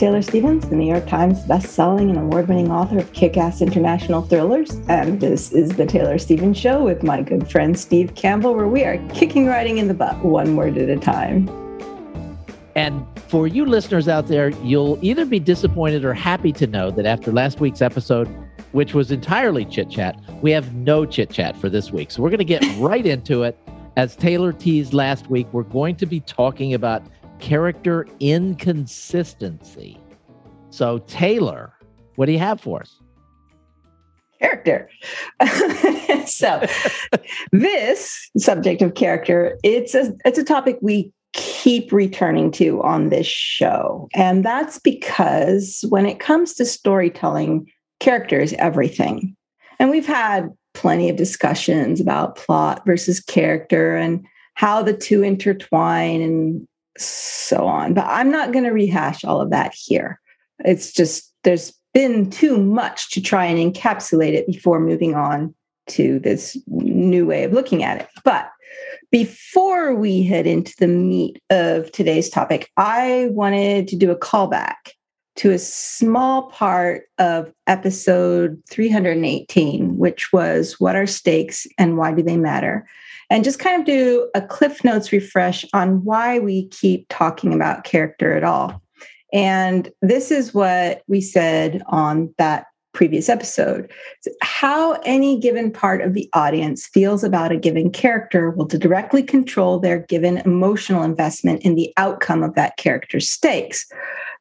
Taylor Stevens, the New York Times best-selling and award-winning author of kick-ass international thrillers, and this is the Taylor Stevens Show with my good friend Steve Campbell, where we are kicking writing in the butt one word at a time. And for you listeners out there, you'll either be disappointed or happy to know that after last week's episode, which was entirely chit chat, we have no chit chat for this week. So we're going to get right into it. As Taylor teased last week, we're going to be talking about character inconsistency. So, Taylor, what do you have for us? Character. so, this subject of character, it's a it's a topic we keep returning to on this show. And that's because when it comes to storytelling, character is everything. And we've had plenty of discussions about plot versus character and how the two intertwine and so on. But I'm not going to rehash all of that here. It's just there's been too much to try and encapsulate it before moving on to this new way of looking at it. But before we head into the meat of today's topic, I wanted to do a callback to a small part of episode 318, which was What are stakes and why do they matter? and just kind of do a Cliff Notes refresh on why we keep talking about character at all. And this is what we said on that previous episode. How any given part of the audience feels about a given character will directly control their given emotional investment in the outcome of that character's stakes.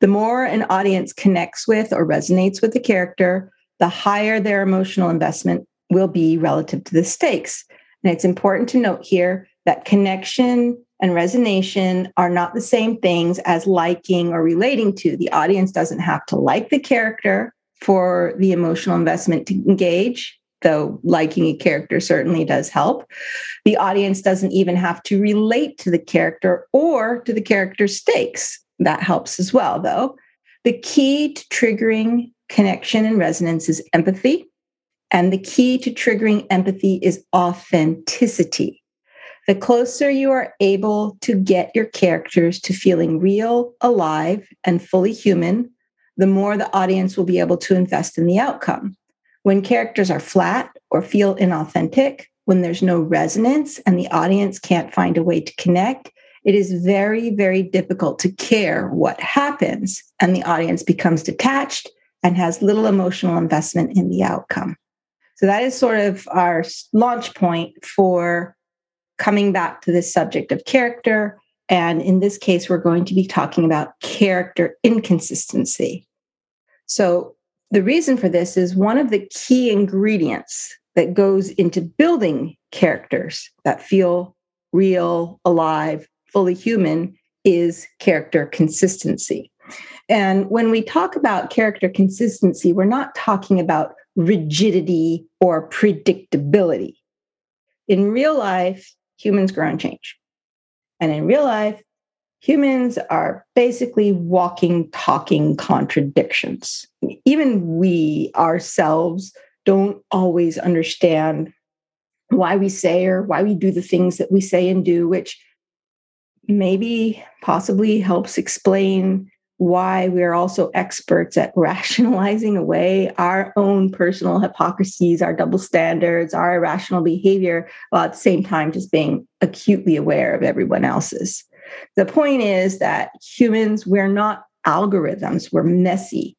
The more an audience connects with or resonates with the character, the higher their emotional investment will be relative to the stakes. And it's important to note here that connection and resonation are not the same things as liking or relating to. The audience doesn't have to like the character for the emotional investment to engage, though liking a character certainly does help. The audience doesn't even have to relate to the character or to the character's stakes. That helps as well, though. The key to triggering connection and resonance is empathy and the key to triggering empathy is authenticity. The closer you are able to get your characters to feeling real, alive, and fully human, the more the audience will be able to invest in the outcome. When characters are flat or feel inauthentic, when there's no resonance and the audience can't find a way to connect, it is very, very difficult to care what happens, and the audience becomes detached and has little emotional investment in the outcome. So that is sort of our launch point for coming back to this subject of character. And in this case, we're going to be talking about character inconsistency. So the reason for this is one of the key ingredients that goes into building characters that feel real, alive, fully human is character consistency. And when we talk about character consistency, we're not talking about rigidity or predictability. In real life, humans grow and change. And in real life, humans are basically walking, talking contradictions. Even we ourselves don't always understand why we say or why we do the things that we say and do, which maybe possibly helps explain why we're also experts at rationalizing away our own personal hypocrisies, our double standards, our irrational behavior, while at the same time just being acutely aware of everyone else's. The point is that humans, we're not algorithms, we're messy.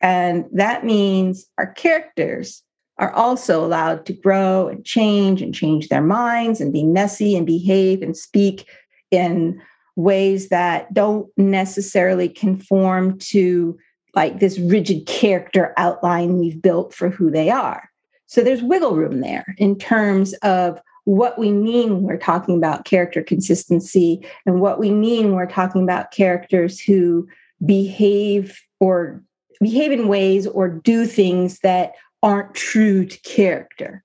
And that means our characters are also allowed to grow and change and change their minds and be messy and behave and speak in ways that don't necessarily conform to like this rigid character outline we've built for who they are. So there's wiggle room there in terms of what we mean when we're talking about character consistency and what we mean when we're talking about characters who behave or behave in ways or do things that aren't true to character.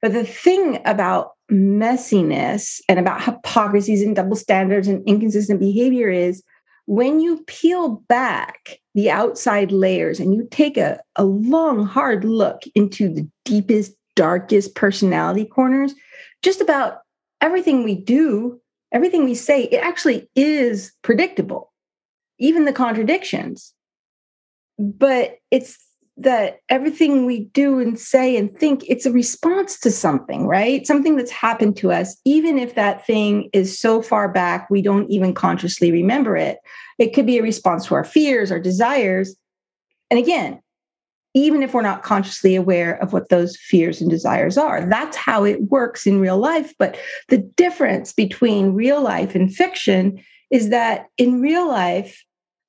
But the thing about messiness and about hypocrisies and double standards and inconsistent behavior is when you peel back the outside layers and you take a, a long, hard look into the deepest, darkest personality corners, just about everything we do, everything we say, it actually is predictable, even the contradictions. But it's that everything we do and say and think it's a response to something right? Something that's happened to us even if that thing is so far back we don't even consciously remember it. It could be a response to our fears our desires. And again even if we're not consciously aware of what those fears and desires are that's how it works in real life. But the difference between real life and fiction is that in real life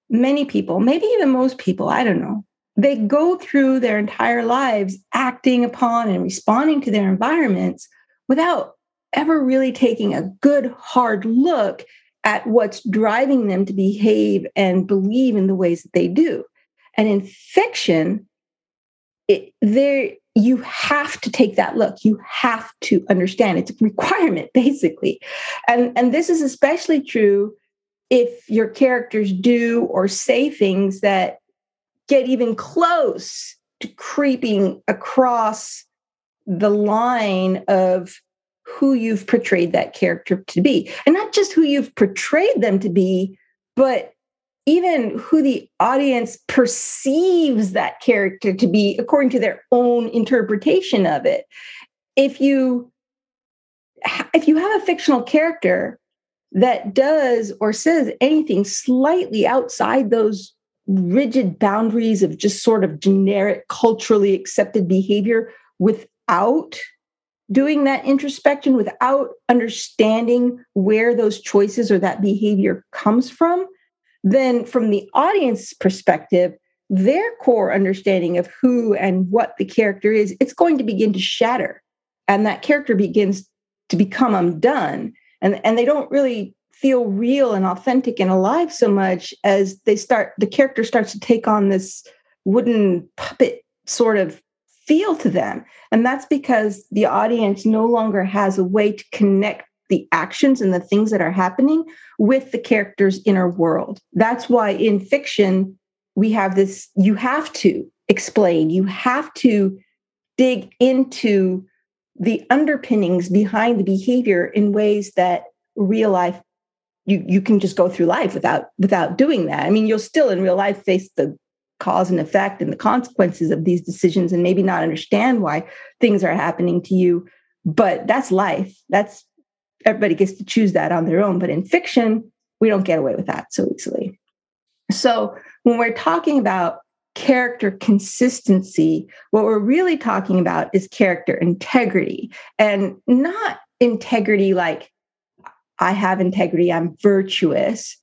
many people maybe even most people i don't know they go through their entire lives acting upon and responding to their environments without ever really taking a good hard look at what's driving them to behave and believe in the ways that they do. And in fiction it, there you have to take that look. You have to understand. It's a requirement basically. And and this is especially true if your characters do or say things that get even close to creeping across the line of who you've portrayed that character to be. And not just who you've portrayed them to be, but even who the audience perceives that character to be according to their own interpretation of it. If you if you have a fictional character that does or says anything slightly outside those rigid boundaries of just sort of generic culturally accepted behavior without doing that introspection without understanding where those choices or that behavior comes from then from the audience perspective their core understanding of who and what the character is it's going to begin to shatter. And that character begins to become undone. And and they don't really feel real and authentic and alive so much as they start the character starts to take on this wooden puppet sort of feel to them. And that's because the audience no longer has a way to connect the actions and the things that are happening with the character's inner world. That's why in fiction we have this you have to explain you have to dig into the underpinnings behind the behavior in ways that real life you you can just go through life without without doing that. I mean, you'll still in real life face the cause and effect and the consequences of these decisions and maybe not understand why things are happening to you, but that's life. That's everybody gets to choose that on their own, but in fiction, we don't get away with that so easily. So, when we're talking about character consistency, what we're really talking about is character integrity and not integrity like I have integrity, I'm virtuous.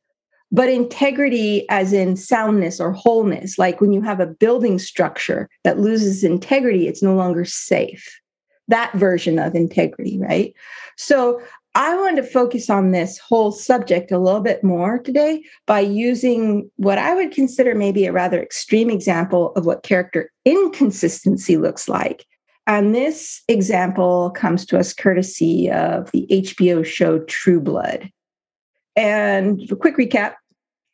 But integrity, as in soundness or wholeness, like when you have a building structure that loses integrity, it's no longer safe. That version of integrity, right? So I wanted to focus on this whole subject a little bit more today by using what I would consider maybe a rather extreme example of what character inconsistency looks like and this example comes to us courtesy of the HBO show True Blood. And a quick recap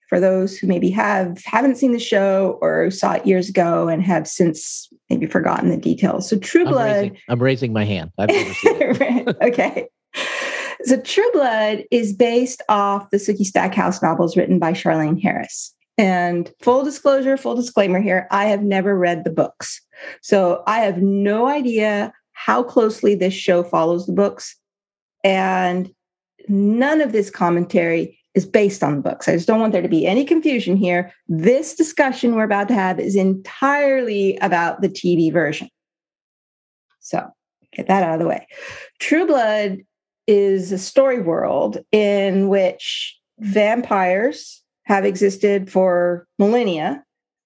for those who maybe have haven't seen the show or saw it years ago and have since maybe forgotten the details. So True Blood. I'm raising, I'm raising my hand. I've never seen it. okay. So True Blood is based off the Sookie Stackhouse novels written by Charlaine Harris. And full disclosure, full disclaimer here, I have never read the books. So I have no idea how closely this show follows the books. And none of this commentary is based on the books. I just don't want there to be any confusion here. This discussion we're about to have is entirely about the TV version. So get that out of the way. True Blood is a story world in which vampires have existed for millennia,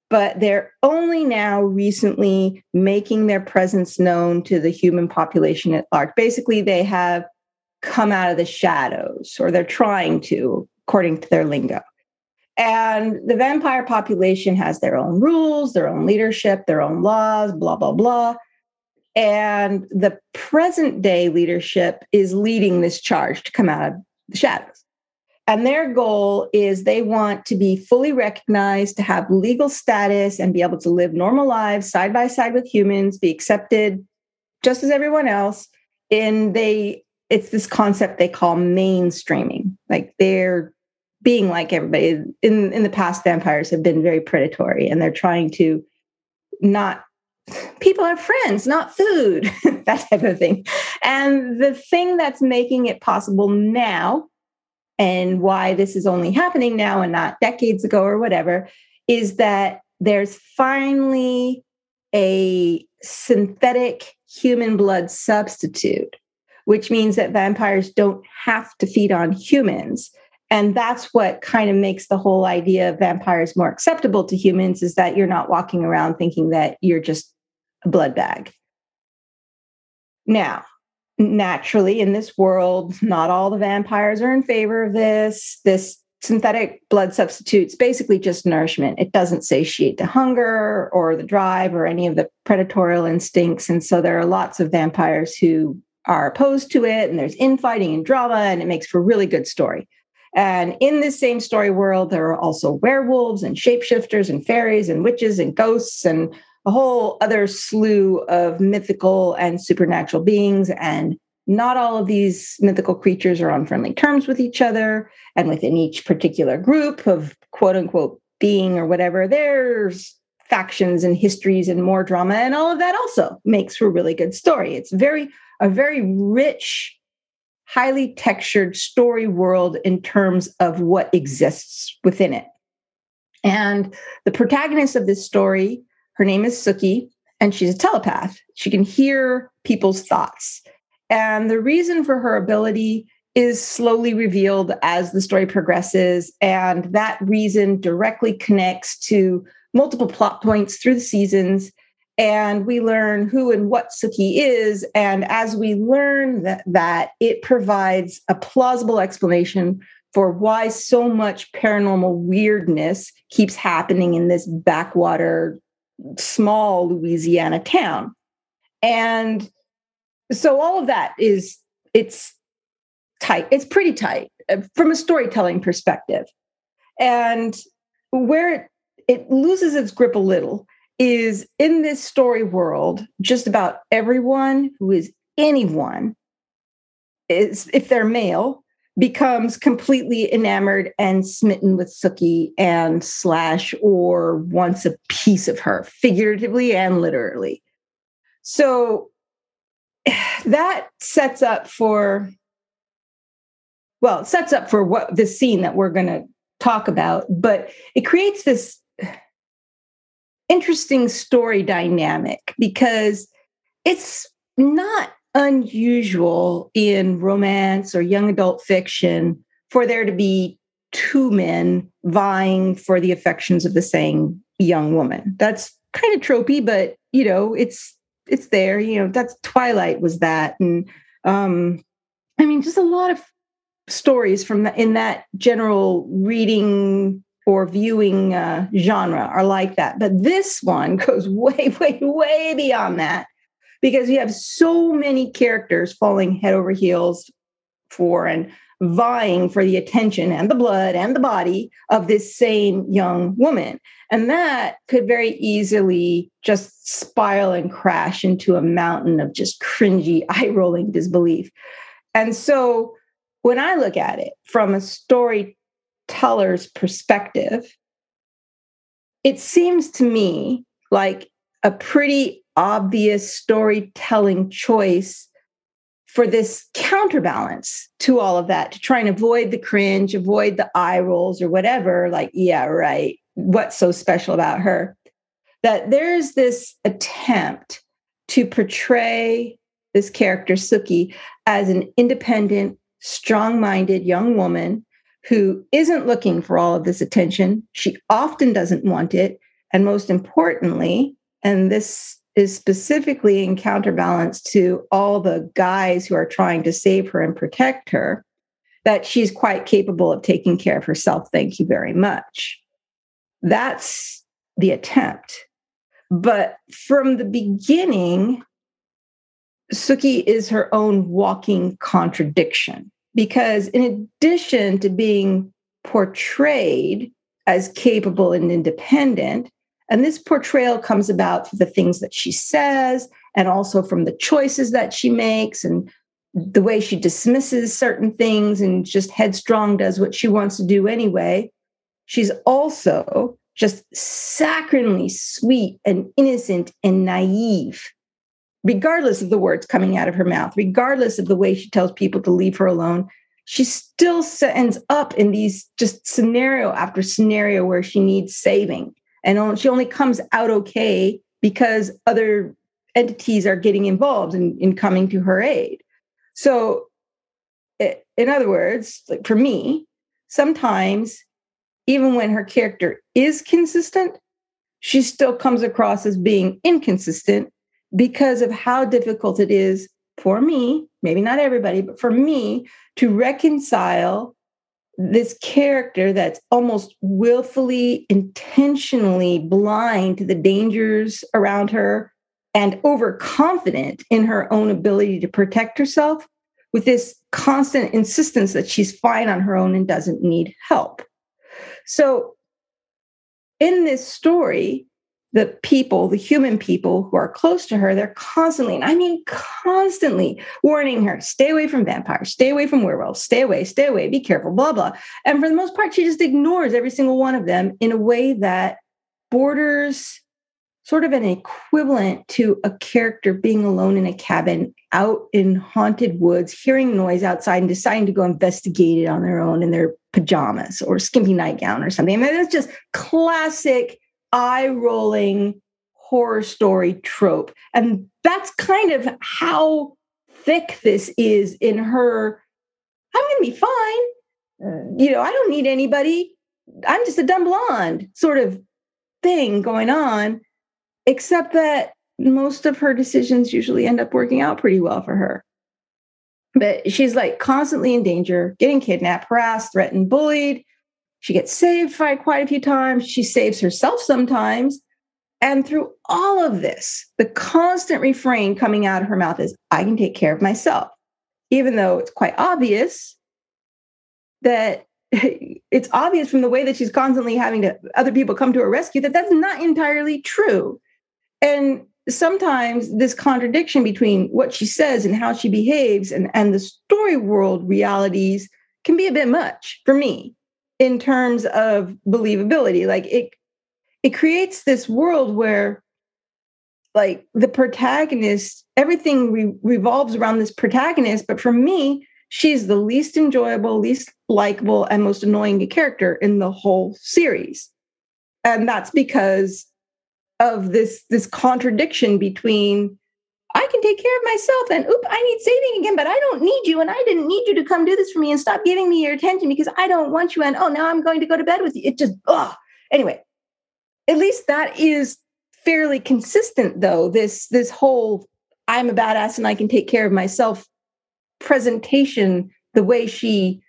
but they're only now recently making their presence known to the human population at large. Basically, they have come out of the shadows, or they're trying to, according to their lingo. And the vampire population has their own rules, their own leadership, their own laws, blah, blah, blah. And the present day leadership is leading this charge to come out of the shadows. And their goal is they want to be fully recognized, to have legal status, and be able to live normal lives side by side with humans, be accepted just as everyone else. And they, it's this concept they call mainstreaming. Like they're being like everybody. In in the past, vampires have been very predatory, and they're trying to not people are friends, not food, that type of thing. And the thing that's making it possible now and why this is only happening now and not decades ago or whatever is that there's finally a synthetic human blood substitute, which means that vampires don't have to feed on humans. And that's what kind of makes the whole idea of vampires more acceptable to humans is that you're not walking around thinking that you're just a blood bag. Now, naturally in this world not all the vampires are in favor of this. This synthetic blood substitutes basically just nourishment. It doesn't satiate the hunger or the drive or any of the predatorial instincts. And so there are lots of vampires who are opposed to it and there's infighting and drama and it makes for a really good story. And in this same story world there are also werewolves and shapeshifters and fairies and witches and ghosts and a whole other slew of mythical and supernatural beings. And not all of these mythical creatures are on friendly terms with each other. And within each particular group of quote unquote being or whatever, there's factions and histories and more drama. And all of that also makes for a really good story. It's very, a very rich, highly textured story world in terms of what exists within it. And the protagonist of this story her name is Sookie, and she's a telepath. She can hear people's thoughts. And the reason for her ability is slowly revealed as the story progresses. And that reason directly connects to multiple plot points through the seasons. And we learn who and what Sookie is. And as we learn that, that it provides a plausible explanation for why so much paranormal weirdness keeps happening in this backwater small Louisiana town. And so all of that is it's tight. It's pretty tight uh, from a storytelling perspective. And where it, it loses its grip a little is in this story world, just about everyone who is anyone is if they're male becomes completely enamored and smitten with Sookie and Slash or wants a piece of her, figuratively and literally. So that sets up for, well, it sets up for what the scene that we're going to talk about, but it creates this interesting story dynamic because it's not unusual in romance or young adult fiction for there to be two men vying for the affections of the same young woman. That's kind of tropey, but you know, it's it's there. You know, that's Twilight was that, and um, I mean, just a lot of stories from the, in that general reading or viewing uh, genre are like that. But this one goes way, way, way beyond that because you have so many characters falling head over heels for and vying for the attention and the blood and the body of this same young woman. And that could very easily just spiral and crash into a mountain of just cringy, eye rolling disbelief. And so when I look at it from a storyteller's perspective, it seems to me like a pretty obvious storytelling choice for this counterbalance to all of that to try and avoid the cringe, avoid the eye rolls or whatever. Like, yeah, right. What's so special about her? That there's this attempt to portray this character, Sookie, as an independent, strong minded young woman who isn't looking for all of this attention. She often doesn't want it. And most importantly, and this is specifically in counterbalance to all the guys who are trying to save her and protect her. that she's quite capable of taking care of herself. Thank you very much. That's the attempt. But from the beginning, Sookie is her own walking contradiction because, in addition to being portrayed as capable and independent, and this portrayal comes about through the things that she says and also from the choices that she makes and the way she dismisses certain things and just headstrong does what she wants to do anyway. She's also just saccharinely sweet and innocent and naive, regardless of the words coming out of her mouth, regardless of the way she tells people to leave her alone. She still ends up in these just scenario after scenario where she needs saving. And she only comes out okay because other entities are getting involved in, in coming to her aid. So, in other words, like for me, sometimes even when her character is consistent, she still comes across as being inconsistent because of how difficult it is for me, maybe not everybody, but for me to reconcile this character that's almost willfully, intentionally blind to the dangers around her and overconfident in her own ability to protect herself with this constant insistence that she's fine on her own and doesn't need help. So, in this story, the people, the human people who are close to her, they're constantly, and I mean constantly, warning her stay away from vampires, stay away from werewolves, stay away, stay away, be careful, blah, blah. And for the most part, she just ignores every single one of them in a way that borders sort of an equivalent to a character being alone in a cabin out in haunted woods, hearing noise outside and deciding to go investigate it on their own in their pajamas or skimpy nightgown or something. I mean, that's just classic eye rolling horror story trope. And that's kind of how thick this is in her. I'm going to be fine. Mm. You know, I don't need anybody. I'm just a dumb blonde sort of thing going on except that most of her decisions usually end up working out pretty well for her. But she's like constantly in danger, getting kidnapped, harassed, threatened, bullied. She gets saved by quite a few times. She saves herself sometimes. And through all of this, the constant refrain coming out of her mouth is, I can take care of myself, even though it's quite obvious that it's obvious from the way that she's constantly having to other people come to her rescue that that's not entirely true and sometimes this contradiction between what she says and how she behaves and, and the story world realities can be a bit much for me in terms of believability. Like it it creates this world where like the protagonist, everything re- revolves around this protagonist, but for me, she's the least enjoyable, least likable, and most annoying character in the whole series. And that's because of this this contradiction between I can take care of myself and oop, I need saving again, but I don't need you and I didn't need you to come do this for me and stop giving me your attention because I don't want you and oh now I'm going to go to bed with you. It just oh anyway, at least that is fairly consistent though. This this whole I'm a badass and I can take care of myself presentation, the way she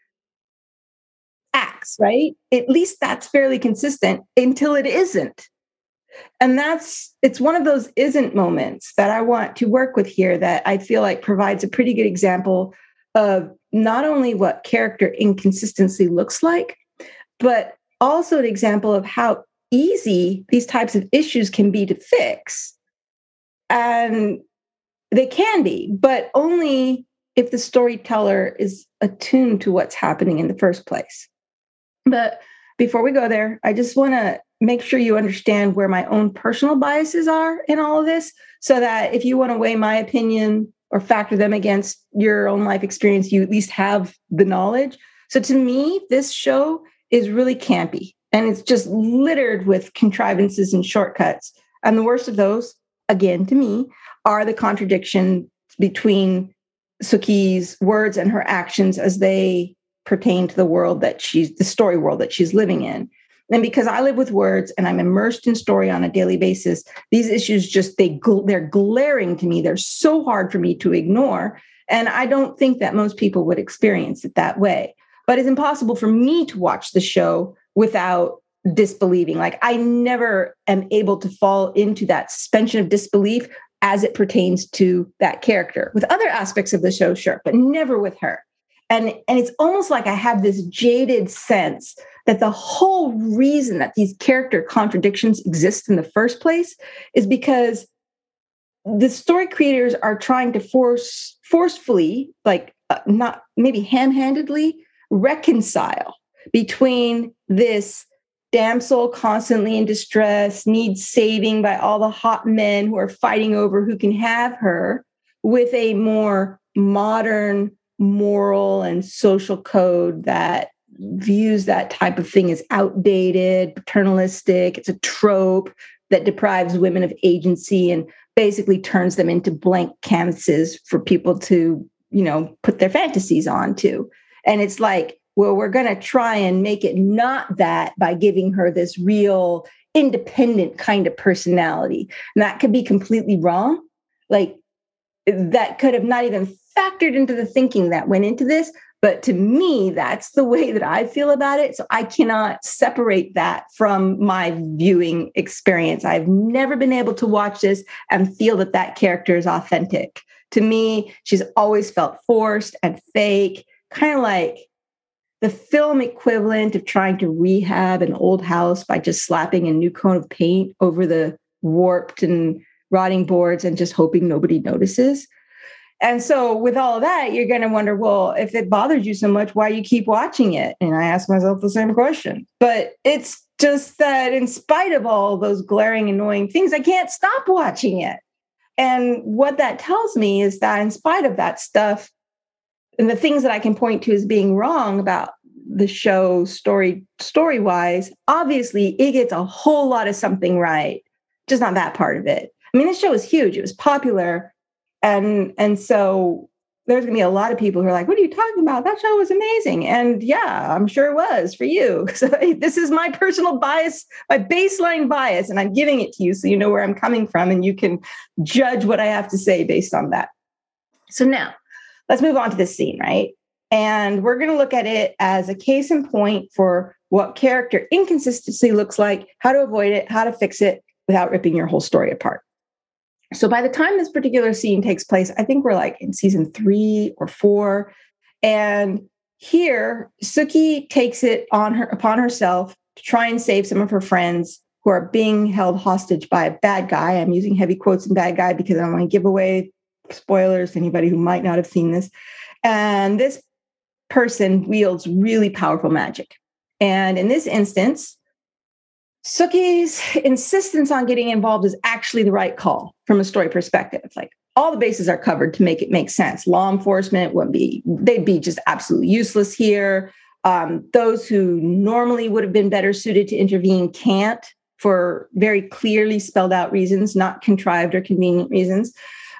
acts, right? At least that's fairly consistent until it isn't and that's it's one of those isn't moments that i want to work with here that i feel like provides a pretty good example of not only what character inconsistency looks like but also an example of how easy these types of issues can be to fix. And they can be but only if the storyteller is attuned to what's happening in the first place. But before we go there i just want to make sure you understand where my own personal biases are in all of this so that if you want to weigh my opinion or factor them against your own life experience, you at least have the knowledge. So to me, this show is really campy and it's just littered with contrivances and shortcuts. And the worst of those, again, to me, are the contradiction between Sookie's words and her actions as they pertain to the world that she's the story world that she's living in. And because I live with words and I'm immersed in story on a daily basis, these issues just they they're glaring to me. They're so hard for me to ignore, and I don't think that most people would experience it that way. but it's impossible for me to watch the show without disbelieving. Like I never am able to fall into that suspension of disbelief as it pertains to that character. With other aspects of the show, sure, but never with her. And, and it's almost like I have this jaded sense that the whole reason that these character contradictions exist in the first place is because the story creators are trying to force forcefully like uh, not maybe ham-handedly reconcile between this damsel constantly in distress needs saving by all the hot men who are fighting over who can have her with a more modern moral and social code that views that type of thing as outdated paternalistic. It's a trope that deprives women of agency and basically turns them into blank canvases for people to you know put their fantasies onto and it's like well we're going to try and make it not that by giving her this real independent kind of personality. And that could be completely wrong. Like that could have not even factored into the thinking that went into this but to me that's the way that i feel about it. So i cannot separate that from my viewing experience. I've never been able to watch this and feel that that character is authentic. To me she's always felt forced and fake kind of like the film equivalent of trying to rehab an old house by just slapping a new coat of paint over the warped and rotting boards and just hoping nobody notices and so, with all of that, you're going to wonder, well, if it bothers you so much, why you keep watching it? And I ask myself the same question. But it's just that, in spite of all those glaring, annoying things, I can't stop watching it. And what that tells me is that, in spite of that stuff, and the things that I can point to as being wrong about the show story story wise obviously it gets a whole lot of something right just not that part of it i mean this show was huge it was popular and and so there's going to be a lot of people who are like, "What are you talking about? That show was amazing." And yeah, I'm sure it was for you. So this is my personal bias, my baseline bias, and I'm giving it to you so you know where I'm coming from, and you can judge what I have to say based on that. So now, let's move on to this scene, right? And we're going to look at it as a case in point for what character inconsistency looks like, how to avoid it, how to fix it without ripping your whole story apart. So by the time this particular scene takes place, I think we're like in season three or four. And here, Sookie takes it on her upon herself to try and save some of her friends who are being held hostage by a bad guy. I'm using heavy quotes and bad guy because I don't want to give away spoilers to anybody who might not have seen this. And this person wields really powerful magic. And in this instance, Sookie's insistence on getting involved is actually the right call from a story perspective. Like all the bases are covered to make it make sense. Law enforcement would be, they'd be just absolutely useless here. Um, those who normally would have been better suited to intervene can't for very clearly spelled out reasons, not contrived or convenient reasons.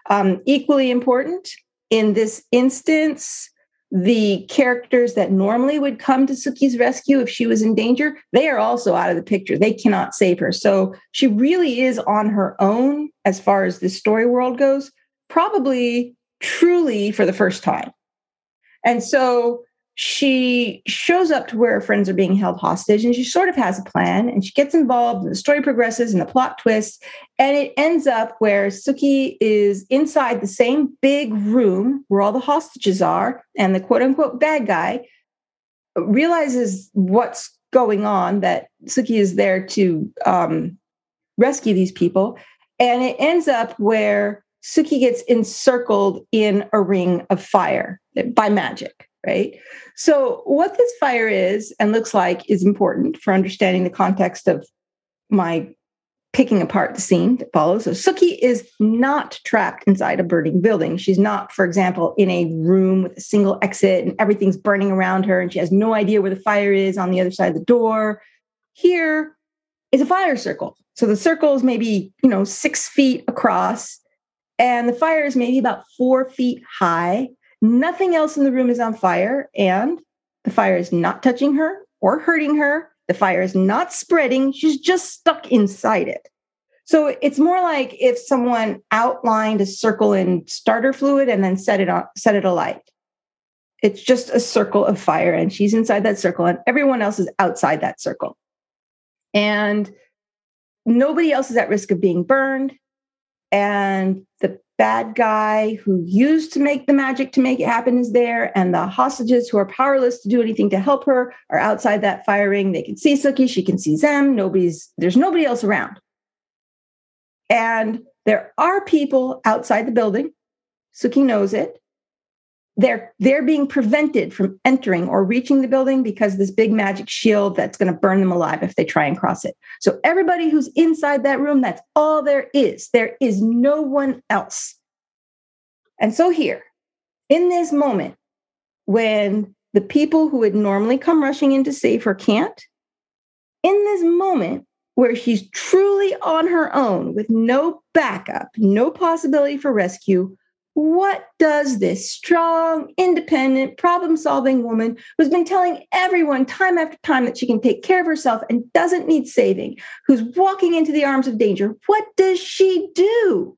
Um, equally important in this instance, the characters that normally would come to Sookie's rescue if she was in danger, they are also out of the picture. They cannot save her. So she really is on her own as far as the story world goes, probably truly for the first time. And so she shows up to where her friends are being held hostage and she sort of has a plan and she gets involved and the story progresses and the plot twists and it ends up where Sookie is inside the same big room where all the hostages are and the quote unquote bad guy realizes what's going on that Sookie is there to um, rescue these people and it ends up where Sookie gets encircled in a ring of fire by magic right? So, what this fire is and looks like is important for understanding the context of my picking apart the scene that follows. So, Sookie is not trapped inside a burning building. She's not, for example, in a room with a single exit and everything's burning around her and she has no idea where the fire is on the other side of the door. Here is a fire circle. So, the circle is maybe, you know, six feet across and the fire is maybe about four feet high Nothing else in the room is on fire, and the fire is not touching her or hurting her. The fire is not spreading. She's just stuck inside it. So it's more like if someone outlined a circle in starter fluid and then set it on, set it alight. It's just a circle of fire, and she's inside that circle, and everyone else is outside that circle. And nobody else is at risk of being burned. And the bad guy who used to make the magic to make it happen is there, and the hostages who are powerless to do anything to help her are outside that fire ring. They can see Sookie, she can see Zem. Nobody's there's nobody else around. And there are people outside the building. Suki knows it they're they're being prevented from entering or reaching the building because this big magic shield that's going to burn them alive if they try and cross it. So everybody who's inside that room, that's all there is. There is no one else. And so here, in this moment, when the people who would normally come rushing in to save her can't, in this moment where she's truly on her own with no backup, no possibility for rescue, what does this strong, independent, problem solving woman who's been telling everyone time after time that she can take care of herself and doesn't need saving, who's walking into the arms of danger, what does she do?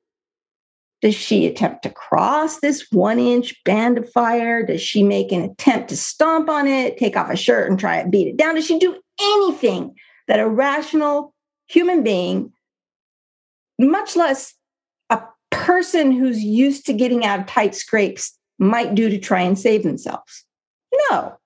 Does she attempt to cross this one inch band of fire? Does she make an attempt to stomp on it, take off a shirt and try to beat it down? Does she do anything that a rational human being, much less person who's used to getting out of tight scrapes might do to try and save themselves. No,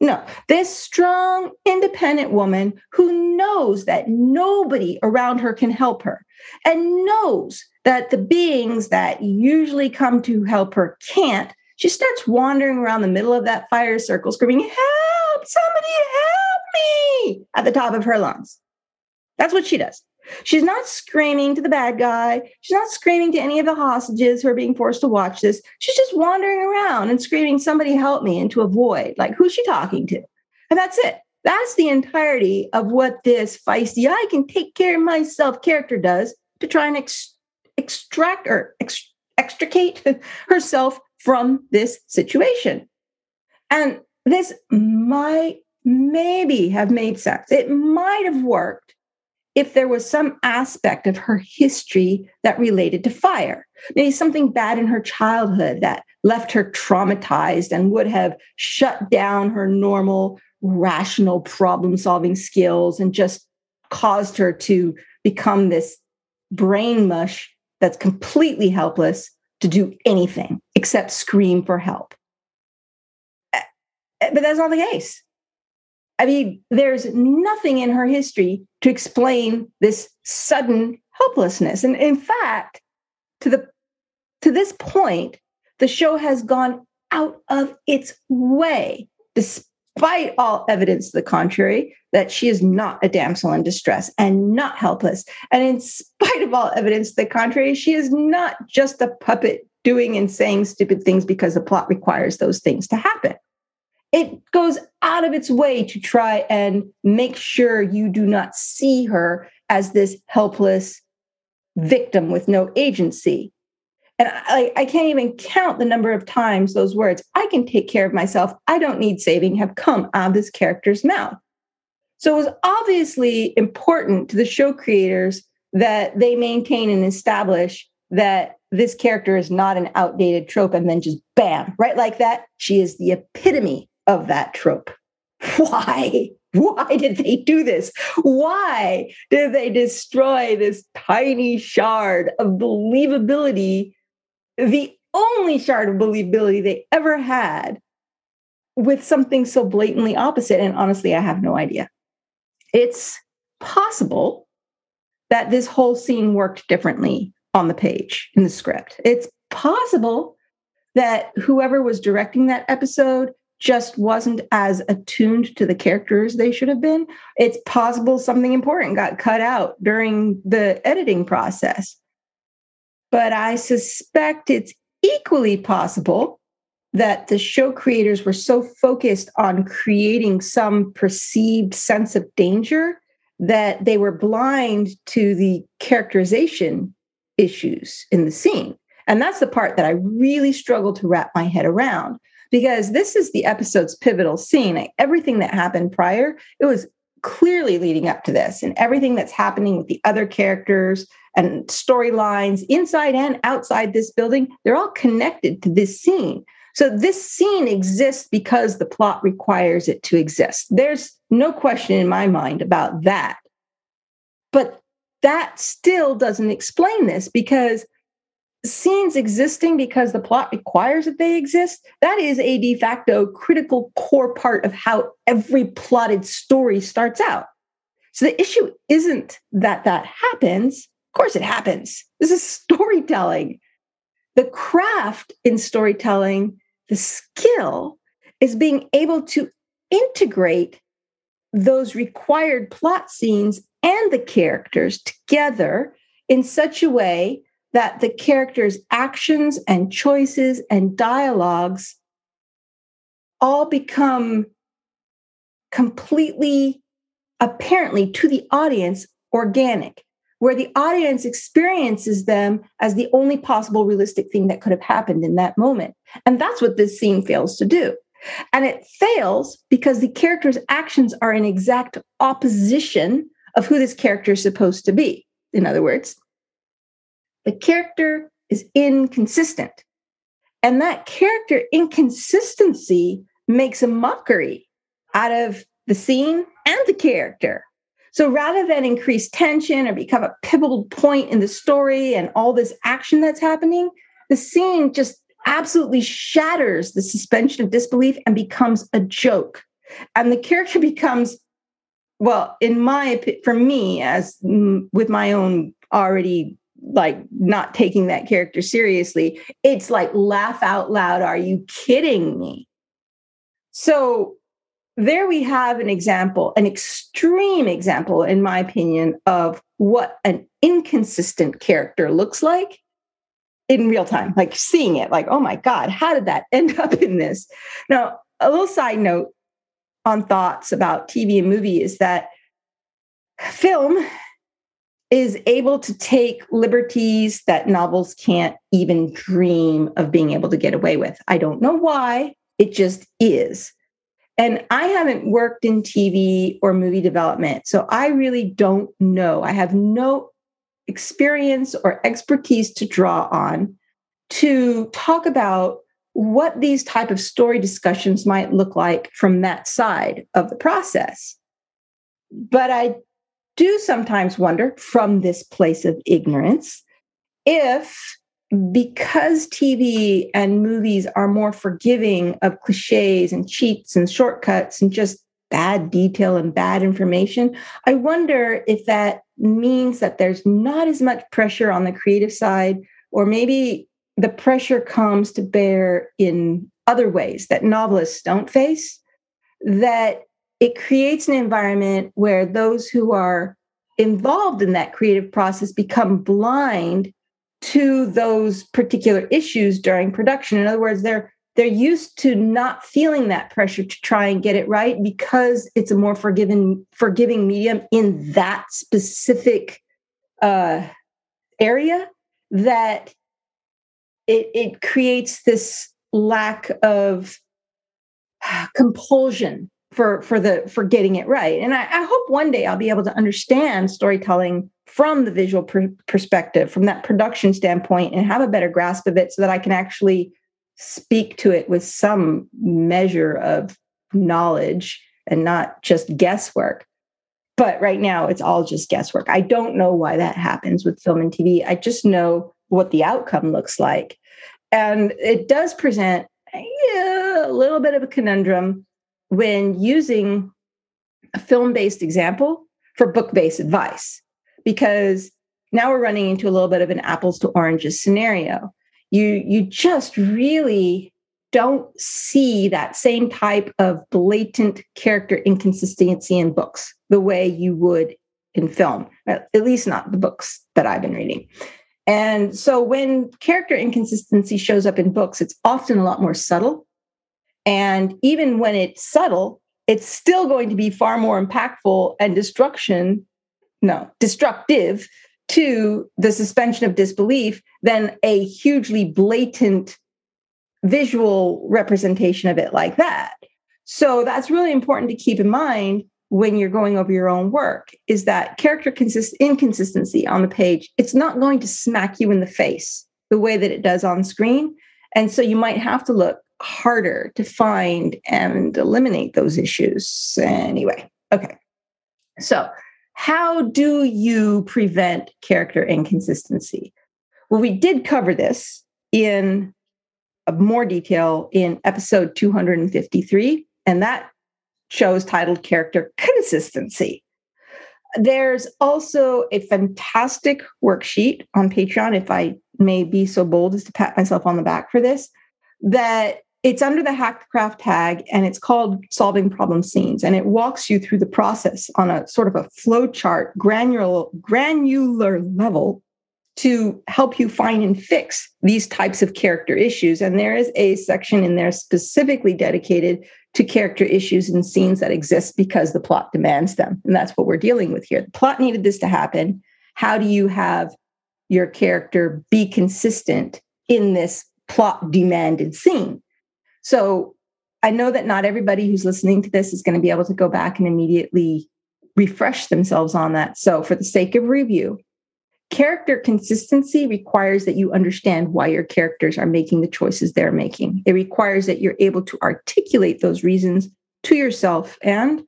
no. This strong, independent woman who knows that nobody around her can help her and knows that the beings that usually come to help her can't, she starts wandering around the middle of that fire circle, screaming, Help! Somebody help me! at the top of her lungs. That's what she does. She's not screaming to the bad guy. She's not screaming to any of the hostages who are being forced to watch this. She's just wandering around and screaming, Somebody help me, into a void. Like, who's she talking to? And that's it. That's the entirety of what this feisty, I can take care of myself character does to try and ex- extract or ex- extricate herself from this situation. And this might maybe have made sense. It might have worked if there was some aspect of her history that related to fire, maybe something bad in her childhood that left her traumatized and would have shut down her normal, rational problem solving skills and just caused her to become this brain mush that's completely helpless to do anything except scream for help. Eh, eh, but that's not the case. I mean, there's nothing in her history to explain this sudden helplessness. And in fact, to the to this point, the show has gone out of its way, despite all evidence to the contrary, that she is not a damsel in distress and not helpless. And in spite of all evidence to the contrary, she is not just a puppet doing and saying stupid things because the plot requires those things to happen it goes out of its way to try and make sure you do not see her as this helpless victim with no agency. And I, I, can't even count the number of times those words, I can take care of myself, I don't need saving, have come out of this character's mouth. So it was obviously important to the show creators that they maintain and establish that this character is not an outdated trope and then just bam, right like that. She is the epitome of that trope. Why? Why did they do this? Why did they destroy this tiny shard of believability, the only shard of believability they ever had, with something so blatantly opposite? And honestly, I have no idea. It's possible that this whole scene worked differently on the page in the script. It's possible that whoever was directing that episode just wasn't as attuned to the characters they should have been. It's possible something important got cut out during the editing process. But I suspect it's equally possible that the show creators were so focused on creating some perceived sense of danger that they were blind to the characterization issues in the scene. And that's the part that I really struggled to wrap my head around because this is the episode's pivotal scene. Everything that happened prior, it was clearly leading up to this, and everything that's happening with the other characters and storylines inside and outside this building, they're all connected to this scene. So this scene exists because the plot requires it to exist. There's no question in my mind about that. But that still doesn't explain this because scenes existing because the plot requires that they exist, that is a de facto critical core part of how every plotted story starts out. So the issue isn't that that happens. Of course, it happens. This is storytelling. The craft in storytelling, the skill, is being able to integrate those required plot scenes and the characters together in such a way that the characters' actions and choices and dialogues all become completely apparently to the audience organic, where the audience experiences them as the only possible realistic thing that could have happened in that moment. And that's what this scene fails to do. And it fails because the character's actions are in exact opposition of who this character is supposed to be. In other words, the character is inconsistent. And that character inconsistency makes a mockery out of the scene and the character. So rather than increase tension or become a pivotal point in the story and all this action that's happening, the scene just absolutely shatters the suspension of disbelief and becomes a joke. And the character becomes, well, in my for me, as mm, with my own already like not taking that character seriously, it's like laugh out loud. Are you kidding me? So there we have an example, an extreme example, in my opinion, of what an inconsistent character looks like in real time, like seeing it, like, oh my God, how did that end up in this? Now, a little side note on thoughts about TV and movie is that film is able to take liberties that novels can't even dream of being able to get away with. I don't know why, it just is. And I haven't worked in TV or movie development, so I really don't know. I have no experience or expertise to draw on to talk about what these type of story discussions might look like from that side of the process. But I do sometimes wonder from this place of ignorance if because TV and movies are more forgiving of cliches and cheats and shortcuts and just bad detail and bad information, I wonder if that means that there's not as much pressure on the creative side, or maybe the pressure comes to bear in other ways that novelists don't face, that it creates an environment where those who are involved in that creative process become blind to those particular issues during production. In other words they're they're used to not feeling that pressure to try and get it right because it's a more forgiving forgiving medium in that specific uh, area that it, it creates this lack of compulsion for for the for getting it right. And I, I, hope one day i'll be able to understand storytelling from the visual per- perspective from that production standpoint and have a better grasp of it so that i can actually speak to it with some measure of knowledge and not just guesswork. But right now it's all just guesswork. I don't know why that happens with film and tv i just know what the outcome looks like. And it does present yeah, a little bit of a conundrum when using a film based example for book based advice, because now we're running into a little bit of an apples to oranges scenario. You, you just really don't see that same type of blatant character inconsistency in books the way you would in film, uh, at least not the books that I've been reading. And so when character inconsistency shows up in books, it's often a lot more subtle and even when it's subtle, it's still going to be far more impactful and destruction, no, destructive to the suspension of disbelief than a hugely blatant visual representation of it like that. So that's really important to keep in mind when you're going over your own work is that character consist- inconsistency on the page it's not going to smack you in the face the way that it does on screen and so you might have to look harder to find and eliminate those issues. Anyway, okay. So, how do you prevent character inconsistency? Well, we did cover this in more detail in episode 253, and that show is titled Character Consistency. There's also a fantastic worksheet on Patreon, if I may be so bold as to pat myself on the back for this, that it's under the hack craft tag and it's called solving problem scenes and it walks you through the process on a sort of a flow chart granular granular level to help you find and fix these types of character issues and there is a section in there specifically dedicated to character issues and scenes that exist because the plot demands them. And that's what we're dealing with here. The plot needed this to happen. How do you have your character be consistent in this plot demanded scene? So I know that not everybody who's listening to this is going to be able to go back and immediately refresh themselves on that. So, for the sake of review, Character consistency requires that you understand why your characters are making the choices they're making. It requires that you're able to articulate those reasons to yourself. And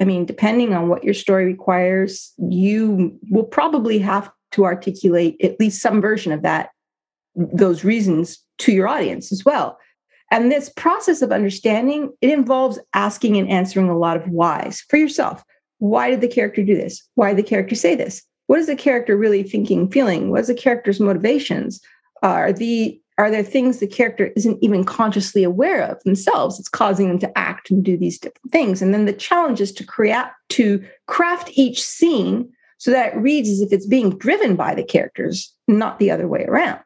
I mean, depending on what your story requires, you will probably have to articulate at least some version of that, those reasons to your audience as well. And this process of understanding, it involves asking and answering a lot of whys for yourself. Why did the character do this? Why did the character say this? what is the character really thinking feeling what's the character's motivations are the are there things the character isn't even consciously aware of themselves it's causing them to act and do these different things and then the challenge is to create to craft each scene so that it reads as if it's being driven by the characters not the other way around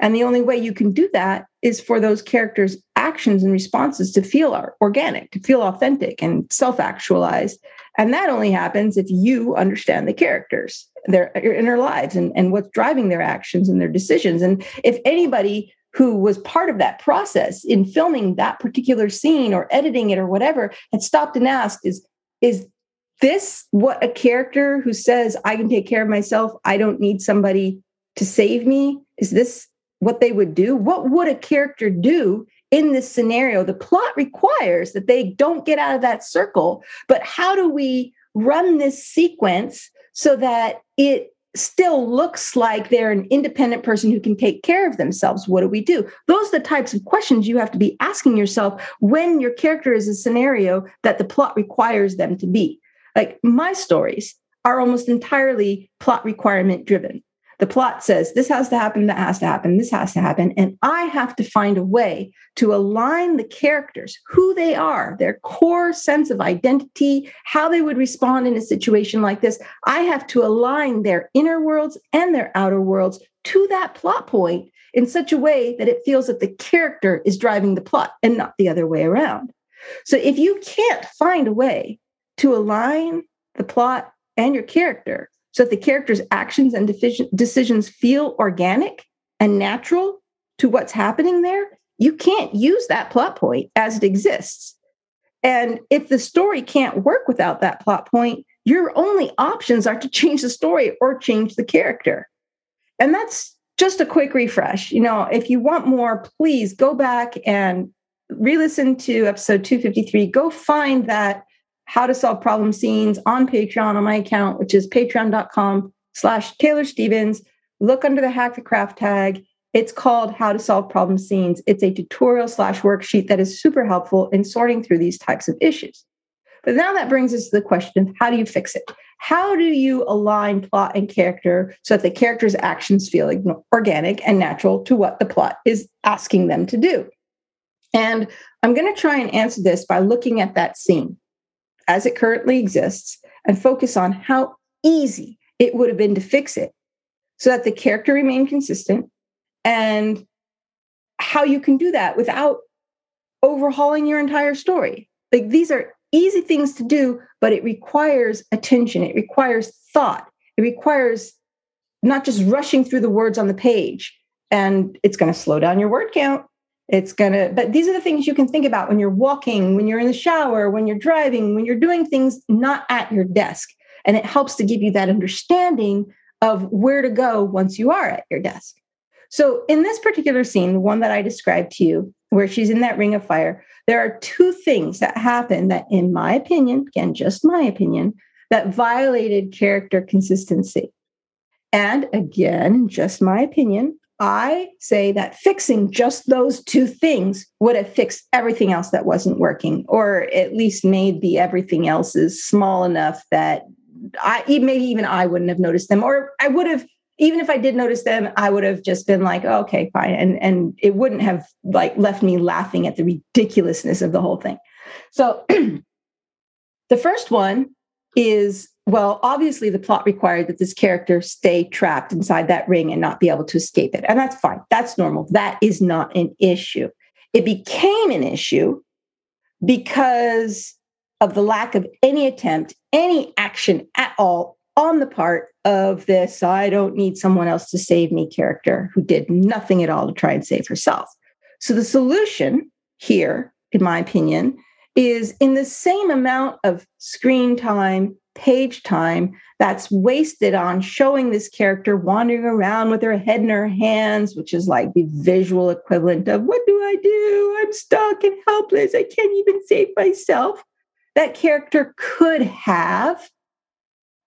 and the only way you can do that is for those characters' actions and responses to feel organic, to feel authentic and self actualized. And that only happens if you understand the characters, their inner lives, and, and what's driving their actions and their decisions. And if anybody who was part of that process in filming that particular scene or editing it or whatever had stopped and asked, is, is this what a character who says, I can take care of myself, I don't need somebody to save me? Is this what they would do? What would a character do in this scenario, the plot requires that they don't get out of that circle. But how do we run this sequence so that it still looks like they're an independent person who can take care of themselves? What do we do? Those are the types of questions you have to be asking yourself when your character is a scenario that the plot requires them to be. Like my stories are almost entirely plot requirement driven. The plot says this has to happen, that has to happen, this has to happen. And I have to find a way to align the characters, who they are, their core sense of identity, how they would respond in a situation like this. I have to align their inner worlds and their outer worlds to that plot point in such a way that it feels that the character is driving the plot and not the other way around. So if you can't find a way to align the plot and your character, so that the character's actions and decisions feel organic and natural to what's happening there, you can't use that plot point as it exists. And if the story can't work without that plot point, your only options are to change the story or change the character. And that's just a quick refresh. You know, if you want more, please go back and re listen to episode 253. Go find that how to solve problem scenes on Patreon on my account, which is patreon.com slash Taylor Stevens. Look under the hack the craft tag. It's called How to Solve Problem Scenes. It's a tutorial slash worksheet that is super helpful in sorting through these types of issues. But now that brings us to the question how do you fix it? How do you align plot and character so that the character's actions feel organic and natural to what the plot is asking them to do? And I'm going to try and answer this by looking at that scene as it currently exists and focus on how easy it would have been to fix it so that the character remained consistent and how you can do that without overhauling your entire story. Like these are easy things to do, but it requires attention, it requires thought, it requires not just rushing through the words on the page. And it's going to slow down your word count. It's going to, but these are the things you can think about when you're walking, when you're in the shower, when you're driving, when you're doing things not at your desk. And it helps to give you that understanding of where to go once you are at your desk. So, in this particular scene, the one that I described to you, where she's in that ring of fire, there are two things that happen that, in my opinion, again, just my opinion, that violated character consistency. And again, just my opinion, I say that fixing just those two things would have fixed everything else that wasn't working, or at least made the everything else is small enough that I maybe even I wouldn't have noticed them, or I would have even if I did notice them, I would have just been like, oh, okay, fine, and and it wouldn't have like left me laughing at the ridiculousness of the whole thing. So the first one is well, obviously, the plot required that this character stay trapped inside that ring and not be able to escape it. And that's fine. That's normal. That is not an issue. It became an issue because of the lack of any attempt, any action at all on the part of this I don't need someone else to save me character who did nothing at all to try and save herself. So the solution here, in my opinion, is in the same amount of screen time page time that's wasted on showing this character wandering around with her head in her hands, which is like the visual equivalent of what do I do? I'm stuck and helpless. I can't even save myself. That character could have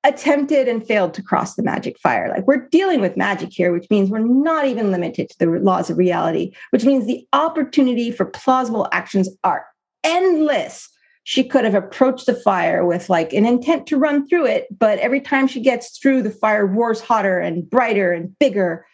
attempted and failed to cross the magic fire. Like we're dealing with magic here, which means we're not even limited to the laws of reality, which means the opportunity for plausible actions are endless she could have approached the fire with like an intent to run through it, but every time she gets through, the fire roars hotter and brighter and bigger.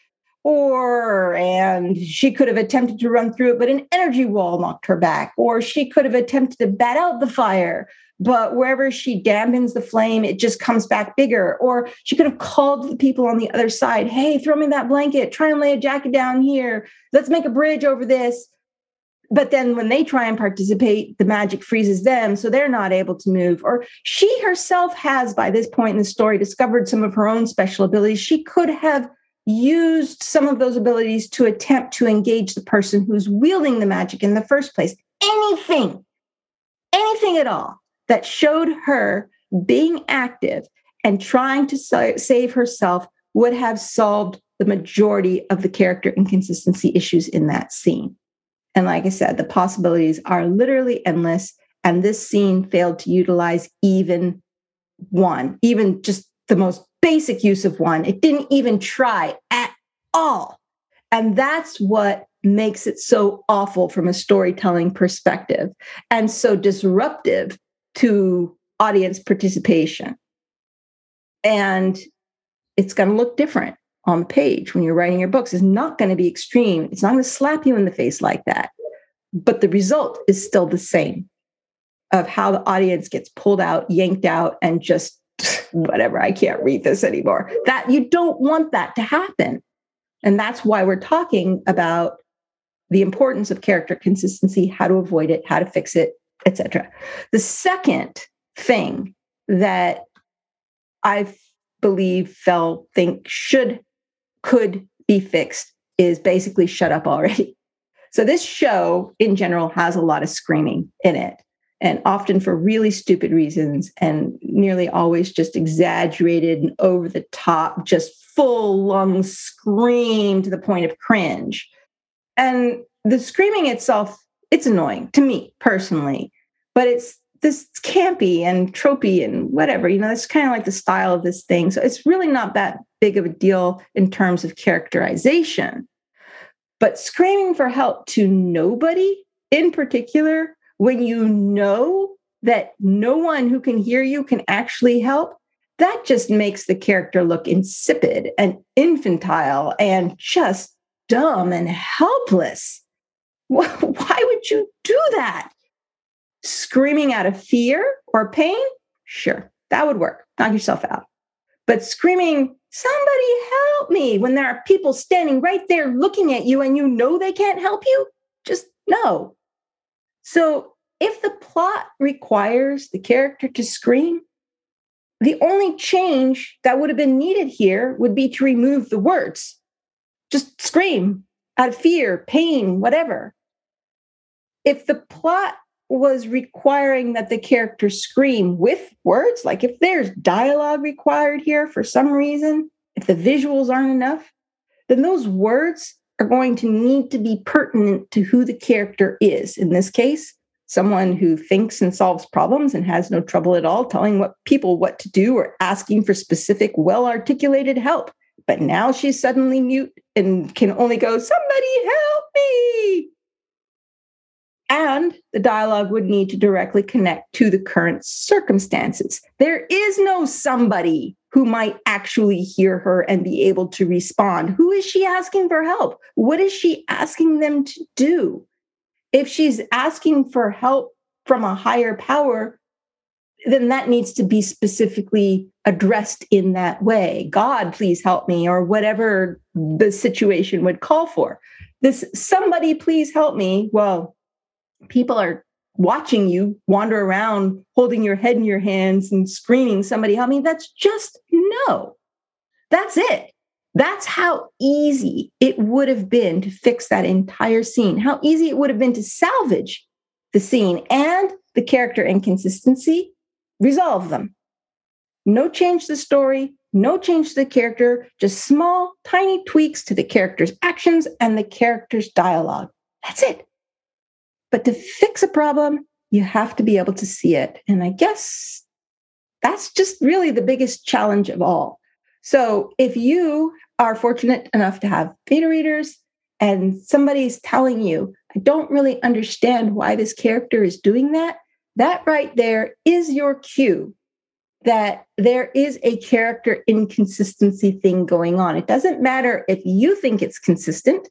Or, and she could have attempted to run through it, but an energy wall knocked her back. Or she could have attempted to bat out the fire, but wherever she dampens the flame, it just comes back bigger. Or she could have called the people on the other side, hey, throw me that blanket, try and lay a jacket down here, let's make a bridge over this but then when they try and participate the magic freezes them so they're not able to move. Or she herself has by this point in the story discovered some of her own special abilities. She could have used some of those abilities to attempt to engage the person who's wielding the magic in the first place. Anything anything at all that showed her being active and trying to save herself would have solved the majority of the character inconsistency issues in that scene and like I said, the possibilities are literally endless. And this scene failed to utilize even one, even just the most basic use of one. It didn't even try at all. And that's what makes it so awful from a storytelling perspective and so disruptive to audience participation. And it's going to look different on the page when you're writing your books is not going to be extreme. It's not going to slap you in the face like that. But the result is still the same of how the audience gets pulled out, yanked out, and just whatever, I can't read this anymore. That you don't want that to happen. And that's why we're talking about the importance of character consistency, how to avoid it, how to fix it, etc. The second thing that I believe fell think should could be fixed is basically shut up already. So this show in general has a lot of screaming in it and often for really stupid reasons and nearly always just exaggerated and over the top just full lung scream to the point of cringe. And the screaming itself it's annoying to me personally, but it's this campy and tropey and whatever, you know, it's kind of like the style of this thing. So it's really not that big of a deal in terms of characterization. But screaming for help to nobody in particular, when you know that no one who can hear you can actually help, that just makes the character look insipid and infantile and just dumb and helpless. Why would you do that? Screaming out of fear or pain? Sure, that would work. Knock yourself out. But screaming, somebody help me, when there are people standing right there looking at you and you know they can't help you, just no. So if the plot requires the character to scream, the only change that would have been needed here would be to remove the words. Just scream out of fear, pain, whatever. If the plot was requiring that the character scream with words. Like if there's dialogue required here for some reason, if the visuals aren't enough, then those words are going to need to be pertinent to who the character is. In this case, someone who thinks and solves problems and has no trouble at all telling what people what to do or asking for specific well articulated help but now she's suddenly mute and can only go somebody help me and the dialogue would need to directly connect to the current circumstances there is no somebody who might actually hear her and be able to respond who is she asking for help what is she asking them to do if she's asking for help from a higher power, then that needs to be specifically addressed in that way. God, please help me, or whatever the situation would call for. This somebody, please help me. Well, people are watching you wander around holding your head in your hands and screaming, somebody help me. That's just no. That's it. That's how easy it would have been to fix that entire scene, how easy it would have been to salvage the scene and the character inconsistency, resolve them. No change the story, no change to the character, just small, tiny tweaks to the character's actions and the character's dialogue. That's it. But to fix a problem, you have to be able to see it. And I guess that's just really the biggest challenge of all so if you are fortunate enough to have beta readers and somebody's telling you, I don't really understand why this character is doing that, that right there is your cue that there is a character inconsistency thing going on. It doesn't matter if you think it's consistent.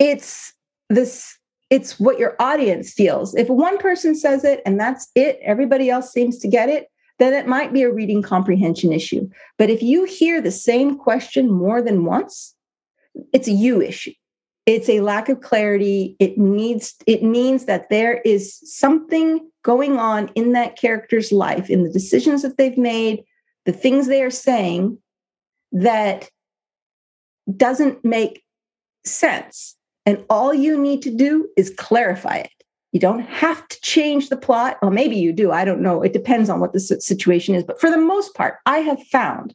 It's this it's what your audience feels. If one person says it and that's it, everybody else seems to get it, then it might be a reading comprehension issue. But if you hear the same question more than once, it's a you issue. It's a lack of clarity. It needs it means that there is something going on in that character's life, in the decisions that they've made, the things they are saying that doesn't make sense. And all you need to do is clarify it. You don't have to change the plot. Well, maybe you do. I don't know. It depends on what the situation is. But for the most part, I have found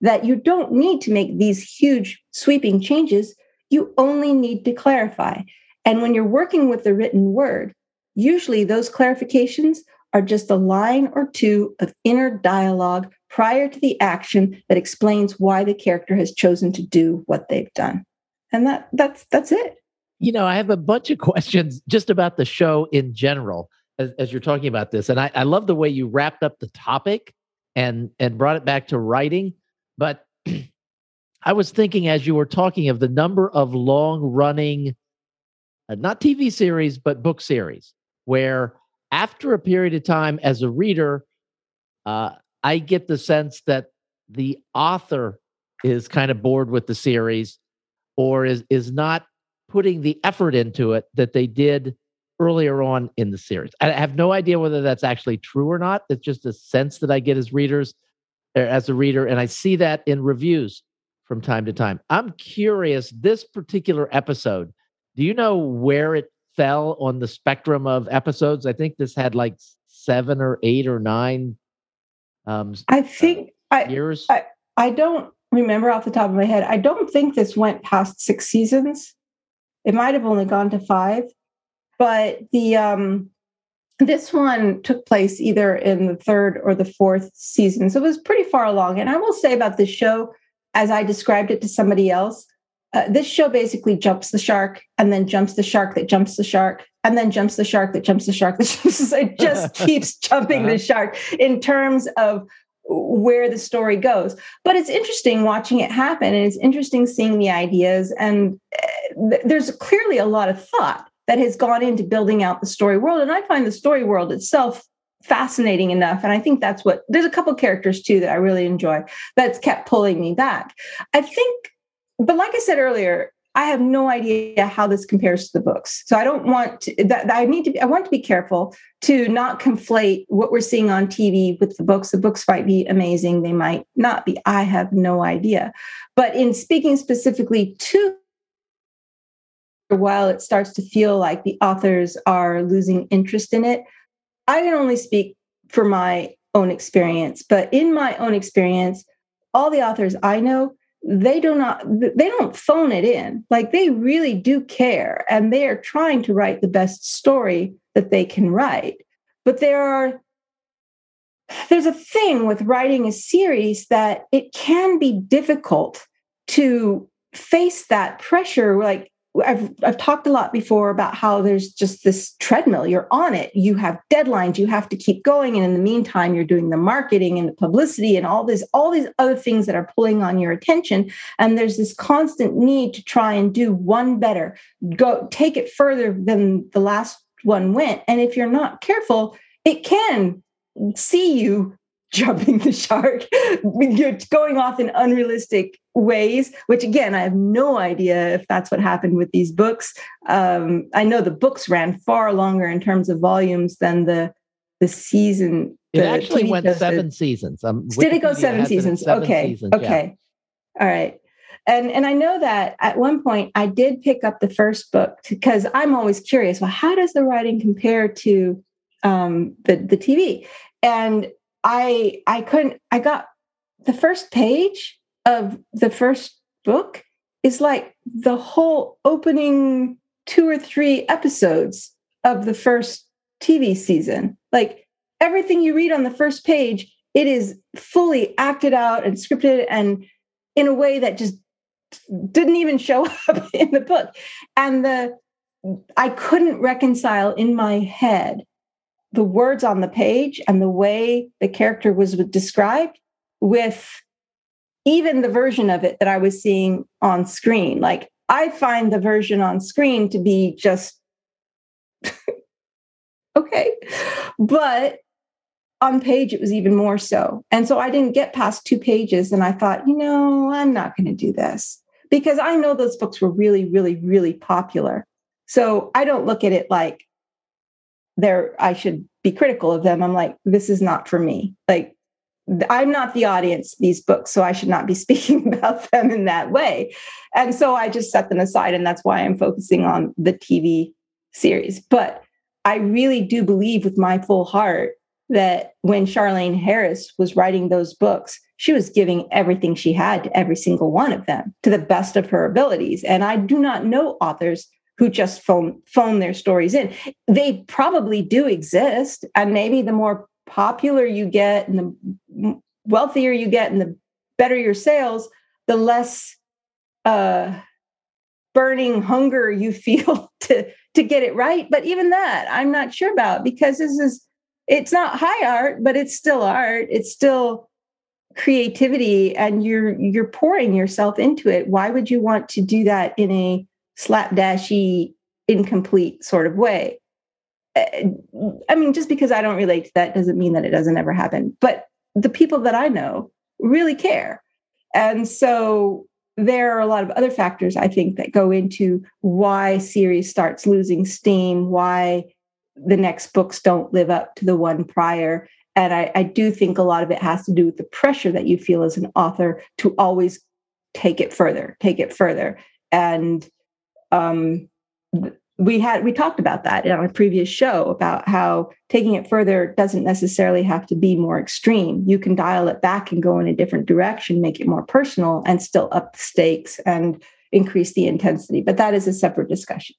that you don't need to make these huge sweeping changes. You only need to clarify. And when you're working with the written word, usually those clarifications are just a line or two of inner dialogue prior to the action that explains why the character has chosen to do what they've done. And that that's that's it you know, I have a bunch of questions just about the show in general as, as you're talking about this. And I, I love the way you wrapped up the topic and and brought it back to writing. But I was thinking as you were talking of the number of long running, uh, not TV series, but book series, where after a period of time as a reader, uh, I get the sense that the author is kind of bored with the series or is is not putting the effort into it that they did earlier on in the series. I have no idea whether that's actually true or not. It's just a sense that I get as readers, er, as a reader, and I see that in reviews from time to time. I'm curious. This particular episode, do you know where it fell on the spectrum of episodes? I think this had like seven or eight or nine. Um, I think uh, years. I, I don't remember off the top of my head. I don't think this went past six seasons. It might have only gone to five, but the um, this one took place either in the third or the fourth season, so it was pretty far along. And I will say about this show, as I described it to somebody else, uh, this show basically jumps the shark and then jumps the shark that jumps the shark and then jumps the shark that jumps the shark that jumps, the it just keeps jumping uh-huh. the shark in terms of where the story goes. But it's interesting watching it happen, and it's interesting seeing the ideas. And there's clearly a lot of thought that has gone into building out the story world. And I find the story world itself fascinating enough. And I think that's what there's a couple characters too that I really enjoy that's kept pulling me back. I think, but like I said earlier, I have no idea how this compares to the books. So I don't want to, that, I need to, I want to be careful to not conflate what we're seeing on TV with the books. The books might be amazing. They might not be. I have no idea. But in speaking specifically to while it starts to feel like the authors are losing interest in it, I can only speak for my own experience. But in my own experience, all the authors I know they do not they don't phone it in like they really do care and they are trying to write the best story that they can write but there are there's a thing with writing a series that it can be difficult to face that pressure like I've I've talked a lot before about how there's just this treadmill. You're on it. You have deadlines. You have to keep going, and in the meantime, you're doing the marketing and the publicity and all this all these other things that are pulling on your attention. And there's this constant need to try and do one better, go take it further than the last one went. And if you're not careful, it can see you jumping the shark, you're going off in unrealistic ways, which again, I have no idea if that's what happened with these books. Um, I know the books ran far longer in terms of volumes than the the season. It actually TV went seven did. seasons. Um, did it go seven seasons? Seven okay. Seasons, okay. Yeah. All right. And and I know that at one point I did pick up the first book because I'm always curious. Well, how does the writing compare to um, the the TV? And I I couldn't I got the first page of the first book is like the whole opening two or three episodes of the first TV season. Like everything you read on the first page, it is fully acted out and scripted and in a way that just didn't even show up in the book. And the I couldn't reconcile in my head the words on the page and the way the character was described with even the version of it that I was seeing on screen. Like I find the version on screen to be just okay. But on page, it was even more so. And so I didn't get past two pages and I thought, you know, I'm not going to do this because I know those books were really, really, really popular. So I don't look at it like, they're I should be critical of them. I'm like, this is not for me. Like I'm not the audience these books, so I should not be speaking about them in that way. And so I just set them aside, and that's why I'm focusing on the TV series. But I really do believe with my full heart that when Charlaine Harris was writing those books, she was giving everything she had to every single one of them to the best of her abilities. And I do not know authors who just phone phone their stories in. They probably do exist, and maybe the more popular you get and the wealthier you get and the better your sales, the less uh, burning hunger you feel to to get it right. But even that, I'm not sure about because this is it's not high art, but it's still art. It's still creativity and you're you're pouring yourself into it why would you want to do that in a slapdashy, incomplete sort of way. Eh, I mean, just because I don't relate to that doesn't mean that it doesn't ever happen. But the people that I know really care. And so there are a lot of other factors I think that go into why series starts losing steam, why the next books don't live up to the one prior. And I, I do think a lot of it has to do with the pressure that you feel as an author to always take it further, take it further. And um, we had we talked about that in a previous show about how taking it further doesn't necessarily have to be more extreme. You can dial it back and go in a different direction make it more personal and still up the stakes and increase the intensity but that is a separate discussion.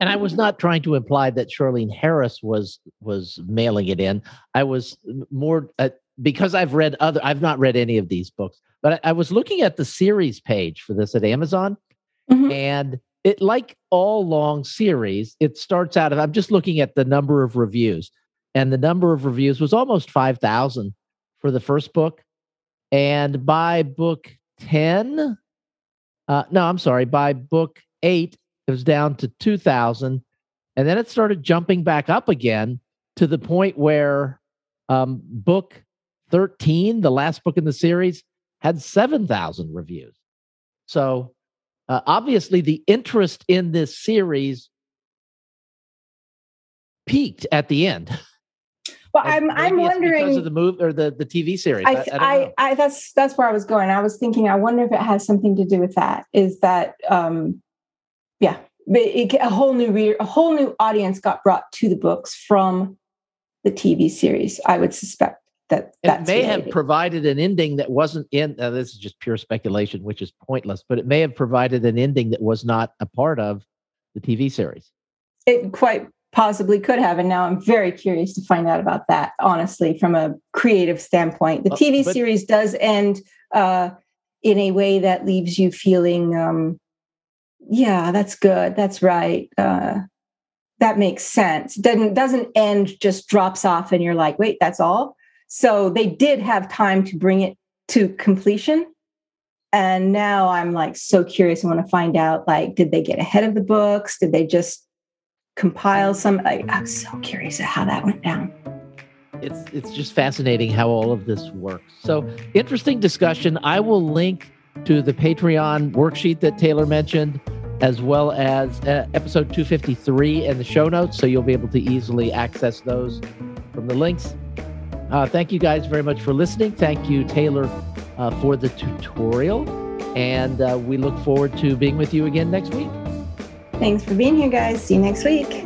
And i was not trying to imply that charlaine harris was was mailing it in. I was more uh, because i've read other i've not read any of these books but I, I was looking at the series page for this at amazon Mm-hmm. And it, like all long series, it starts out, of, I'm just looking at the number of reviews, and the number of reviews was almost 5,000 for the first book. And by book 10, uh, no, I'm sorry, by book eight, it was down to 2,000. And then it started jumping back up again to the point where um, book 13, the last book in the series, had 7,000 reviews. So uh, obviously, the interest in this series peaked at the end. Well, I'm I'm wondering because of the move or the the TV series. I, I, I, I, that's that's where I was going. I was thinking. I wonder if it has something to do with that. Is that um, yeah, it, a whole new reader, a whole new audience got brought to the books from the TV series. I would suspect. That it may have provided an ending that wasn't in uh, this is just pure speculation which is pointless but it may have provided an ending that was not a part of the tv series. It quite possibly could have and now i'm very curious to find out about that honestly from a creative standpoint. The tv but, series does end uh, in a way that leaves you feeling um, yeah that's good that's right uh, that makes sense. Doesn't doesn't end just drops off and you're like wait that's all so they did have time to bring it to completion. And now I'm like so curious. I want to find out like, did they get ahead of the books? Did they just compile some? Like, I'm so curious at how that went down. It's it's just fascinating how all of this works. So interesting discussion. I will link to the Patreon worksheet that Taylor mentioned, as well as uh, episode 253 and the show notes, so you'll be able to easily access those from the links. Uh, thank you guys very much for listening. Thank you, Taylor, uh, for the tutorial. And uh, we look forward to being with you again next week. Thanks for being here, guys. See you next week.